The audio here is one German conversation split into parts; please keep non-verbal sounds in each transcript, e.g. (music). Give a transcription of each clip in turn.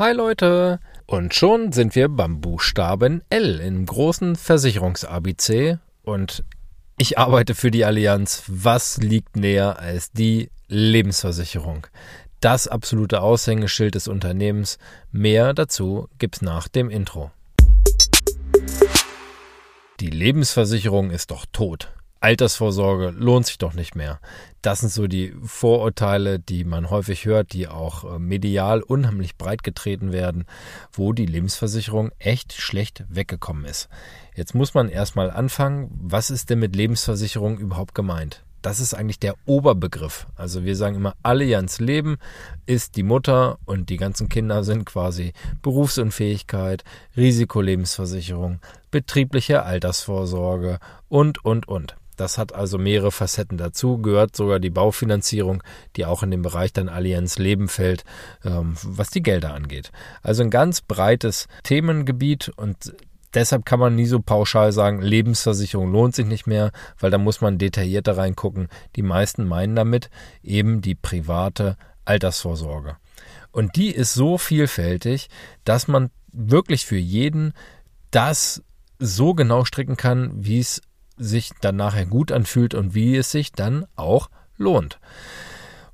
Hi Leute! Und schon sind wir beim Buchstaben L im großen Versicherungs-ABC und ich arbeite für die Allianz. Was liegt näher als die Lebensversicherung? Das absolute Aushängeschild des Unternehmens. Mehr dazu gibt's nach dem Intro. Die Lebensversicherung ist doch tot. Altersvorsorge lohnt sich doch nicht mehr. Das sind so die Vorurteile, die man häufig hört, die auch äh, medial unheimlich breit getreten werden, wo die Lebensversicherung echt schlecht weggekommen ist. Jetzt muss man erstmal anfangen, was ist denn mit Lebensversicherung überhaupt gemeint? Das ist eigentlich der Oberbegriff. Also wir sagen immer, Allianz Leben ist die Mutter und die ganzen Kinder sind quasi Berufsunfähigkeit, Risikolebensversicherung, betriebliche Altersvorsorge und, und, und. Das hat also mehrere Facetten dazu, gehört sogar die Baufinanzierung, die auch in den Bereich dann Allianz Leben fällt, ähm, was die Gelder angeht. Also ein ganz breites Themengebiet und deshalb kann man nie so pauschal sagen, Lebensversicherung lohnt sich nicht mehr, weil da muss man detaillierter reingucken. Die meisten meinen damit eben die private Altersvorsorge. Und die ist so vielfältig, dass man wirklich für jeden das so genau stricken kann, wie es sich dann nachher gut anfühlt und wie es sich dann auch lohnt.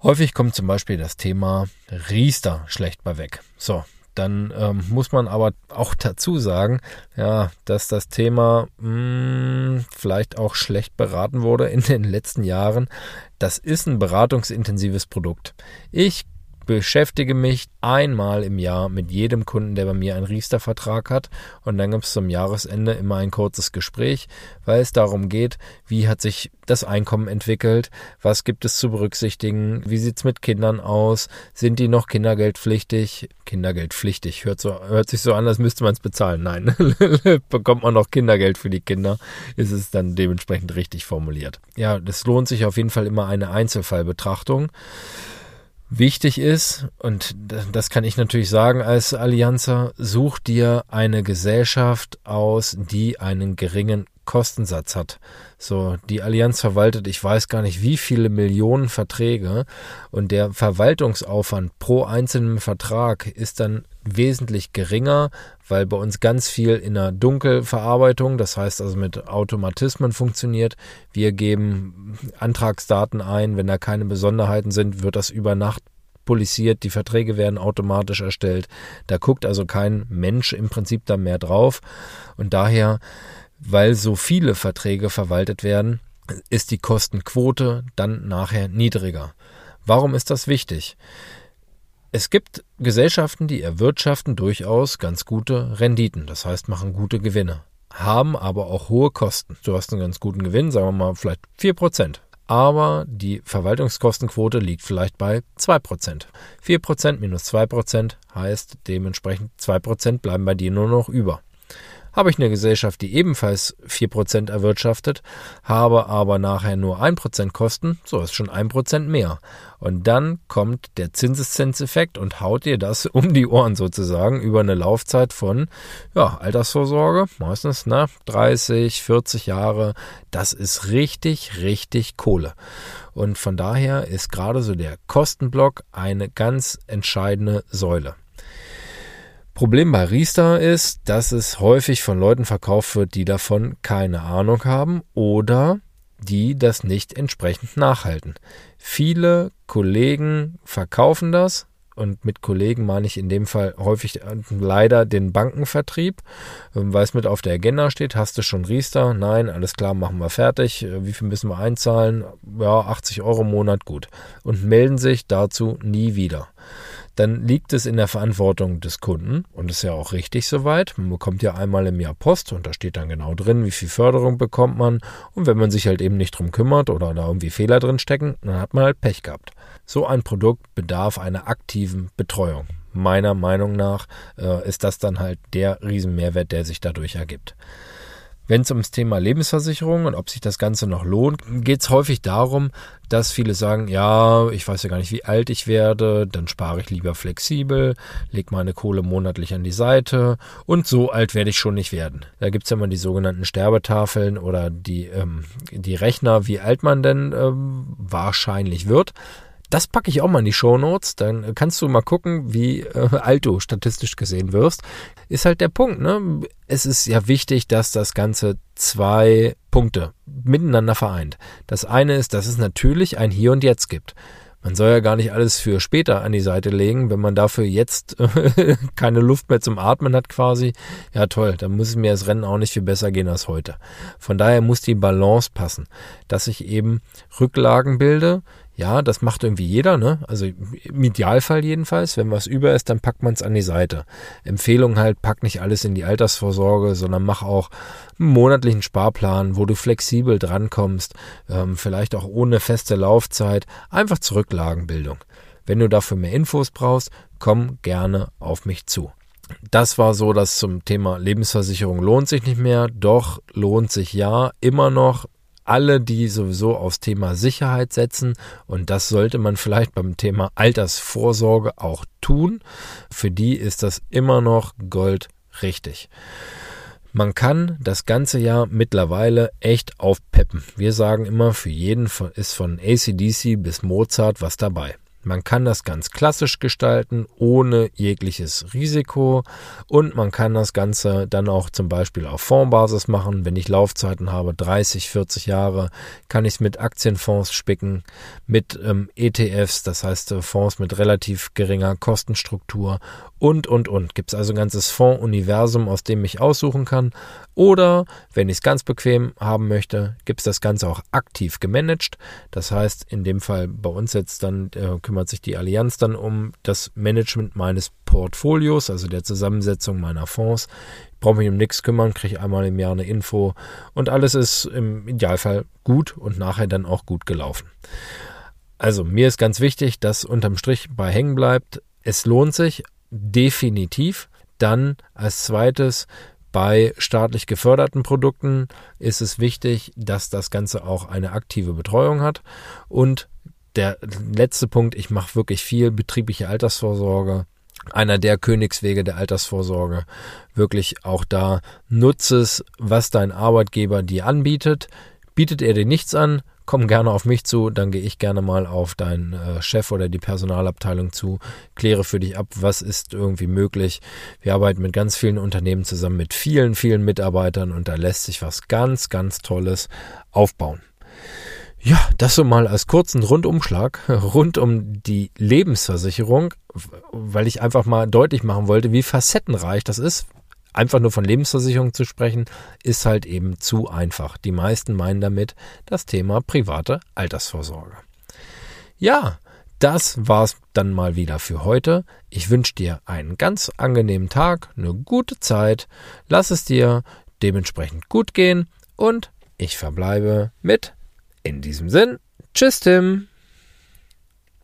Häufig kommt zum Beispiel das Thema Riester schlecht bei weg. So, dann ähm, muss man aber auch dazu sagen, ja, dass das Thema mh, hm, vielleicht auch schlecht beraten wurde in den letzten Jahren. Das ist ein beratungsintensives Produkt. Ich beschäftige mich einmal im Jahr mit jedem Kunden, der bei mir einen Riester-Vertrag hat. Und dann gibt es zum Jahresende immer ein kurzes Gespräch, weil es darum geht, wie hat sich das Einkommen entwickelt, was gibt es zu berücksichtigen, wie sieht es mit Kindern aus, sind die noch kindergeldpflichtig? Kindergeldpflichtig hört, so, hört sich so an, als müsste man es bezahlen. Nein, (laughs) bekommt man noch Kindergeld für die Kinder, ist es dann dementsprechend richtig formuliert. Ja, das lohnt sich auf jeden Fall immer eine Einzelfallbetrachtung wichtig ist, und das kann ich natürlich sagen als Allianzer, such dir eine Gesellschaft aus, die einen geringen Kostensatz hat. So, die Allianz verwaltet, ich weiß gar nicht, wie viele Millionen Verträge und der Verwaltungsaufwand pro einzelnen Vertrag ist dann wesentlich geringer, weil bei uns ganz viel in der Dunkelverarbeitung, das heißt also mit Automatismen funktioniert. Wir geben Antragsdaten ein, wenn da keine Besonderheiten sind, wird das über Nacht polisiert, die Verträge werden automatisch erstellt. Da guckt also kein Mensch im Prinzip da mehr drauf und daher weil so viele Verträge verwaltet werden, ist die Kostenquote dann nachher niedriger. Warum ist das wichtig? Es gibt Gesellschaften, die erwirtschaften durchaus ganz gute Renditen, das heißt machen gute Gewinne, haben aber auch hohe Kosten. Du hast einen ganz guten Gewinn, sagen wir mal vielleicht 4%. Aber die Verwaltungskostenquote liegt vielleicht bei 2%. 4% minus 2% heißt dementsprechend 2% bleiben bei dir nur noch über. Habe ich eine Gesellschaft, die ebenfalls 4% erwirtschaftet, habe aber nachher nur 1% Kosten, so ist schon 1% mehr. Und dann kommt der Zinseszinseffekt und haut dir das (laughs) um die Ohren sozusagen über eine Laufzeit von ja, Altersvorsorge, meistens ne, 30, 40 Jahre. Das ist richtig, richtig Kohle. Und von daher ist gerade so der Kostenblock eine ganz entscheidende Säule. Problem bei Riester ist, dass es häufig von Leuten verkauft wird, die davon keine Ahnung haben oder die das nicht entsprechend nachhalten. Viele Kollegen verkaufen das und mit Kollegen meine ich in dem Fall häufig leider den Bankenvertrieb, weil es mit auf der Agenda steht. Hast du schon Riester? Nein, alles klar, machen wir fertig. Wie viel müssen wir einzahlen? Ja, 80 Euro im Monat, gut. Und melden sich dazu nie wieder dann liegt es in der Verantwortung des Kunden und ist ja auch richtig soweit. Man bekommt ja einmal im Jahr Post und da steht dann genau drin, wie viel Förderung bekommt man. Und wenn man sich halt eben nicht drum kümmert oder da irgendwie Fehler drin stecken, dann hat man halt Pech gehabt. So ein Produkt bedarf einer aktiven Betreuung. Meiner Meinung nach äh, ist das dann halt der Riesenmehrwert, der sich dadurch ergibt. Wenn es ums Thema Lebensversicherung und ob sich das Ganze noch lohnt, geht es häufig darum, dass viele sagen, ja, ich weiß ja gar nicht, wie alt ich werde, dann spare ich lieber flexibel, leg meine Kohle monatlich an die Seite und so alt werde ich schon nicht werden. Da gibt's ja immer die sogenannten Sterbetafeln oder die, ähm, die Rechner, wie alt man denn ähm, wahrscheinlich wird. Das packe ich auch mal in die Show Notes. Dann kannst du mal gucken, wie äh, alt du statistisch gesehen wirst. Ist halt der Punkt. Ne? Es ist ja wichtig, dass das Ganze zwei Punkte miteinander vereint. Das eine ist, dass es natürlich ein Hier und Jetzt gibt. Man soll ja gar nicht alles für später an die Seite legen, wenn man dafür jetzt (laughs) keine Luft mehr zum Atmen hat quasi. Ja toll, dann muss mir das Rennen auch nicht viel besser gehen als heute. Von daher muss die Balance passen, dass ich eben Rücklagen bilde, ja, das macht irgendwie jeder, ne? Also im Idealfall jedenfalls. Wenn was über ist, dann packt man es an die Seite. Empfehlung halt, pack nicht alles in die Altersvorsorge, sondern mach auch einen monatlichen Sparplan, wo du flexibel drankommst, ähm, vielleicht auch ohne feste Laufzeit. Einfach Zurücklagenbildung. Wenn du dafür mehr Infos brauchst, komm gerne auf mich zu. Das war so, dass zum Thema Lebensversicherung lohnt sich nicht mehr, doch lohnt sich ja immer noch alle, die sowieso aufs Thema Sicherheit setzen. Und das sollte man vielleicht beim Thema Altersvorsorge auch tun. Für die ist das immer noch Gold richtig. Man kann das ganze Jahr mittlerweile echt aufpeppen. Wir sagen immer, für jeden ist von ACDC bis Mozart was dabei. Man kann das ganz klassisch gestalten, ohne jegliches Risiko. Und man kann das Ganze dann auch zum Beispiel auf Fondsbasis machen. Wenn ich Laufzeiten habe, 30, 40 Jahre, kann ich es mit Aktienfonds spicken, mit ähm, ETFs, das heißt äh, Fonds mit relativ geringer Kostenstruktur und, und, und. Gibt es also ein ganzes Fondsuniversum, aus dem ich aussuchen kann. Oder, wenn ich es ganz bequem haben möchte, gibt es das Ganze auch aktiv gemanagt. Das heißt, in dem Fall bei uns jetzt dann äh, kümmert sich die Allianz dann um das Management meines Portfolios, also der Zusammensetzung meiner Fonds. Ich brauche mich um nichts kümmern, kriege einmal im Jahr eine Info und alles ist im Idealfall gut und nachher dann auch gut gelaufen. Also mir ist ganz wichtig, dass unterm Strich bei hängen bleibt. Es lohnt sich definitiv. Dann als zweites bei staatlich geförderten Produkten ist es wichtig, dass das Ganze auch eine aktive Betreuung hat. Und der letzte Punkt, ich mache wirklich viel betriebliche Altersvorsorge. Einer der Königswege der Altersvorsorge. Wirklich auch da nutze es, was dein Arbeitgeber dir anbietet. Bietet er dir nichts an, komm gerne auf mich zu, dann gehe ich gerne mal auf deinen äh, Chef oder die Personalabteilung zu, kläre für dich ab, was ist irgendwie möglich. Wir arbeiten mit ganz vielen Unternehmen zusammen, mit vielen, vielen Mitarbeitern und da lässt sich was ganz, ganz Tolles aufbauen. Ja, das so mal als kurzen Rundumschlag (laughs) rund um die Lebensversicherung, weil ich einfach mal deutlich machen wollte, wie facettenreich das ist, einfach nur von Lebensversicherung zu sprechen, ist halt eben zu einfach. Die meisten meinen damit das Thema private Altersvorsorge. Ja, das war's dann mal wieder für heute. Ich wünsche dir einen ganz angenehmen Tag, eine gute Zeit, lass es dir dementsprechend gut gehen und ich verbleibe mit in diesem Sinn. Tschüss, Tim.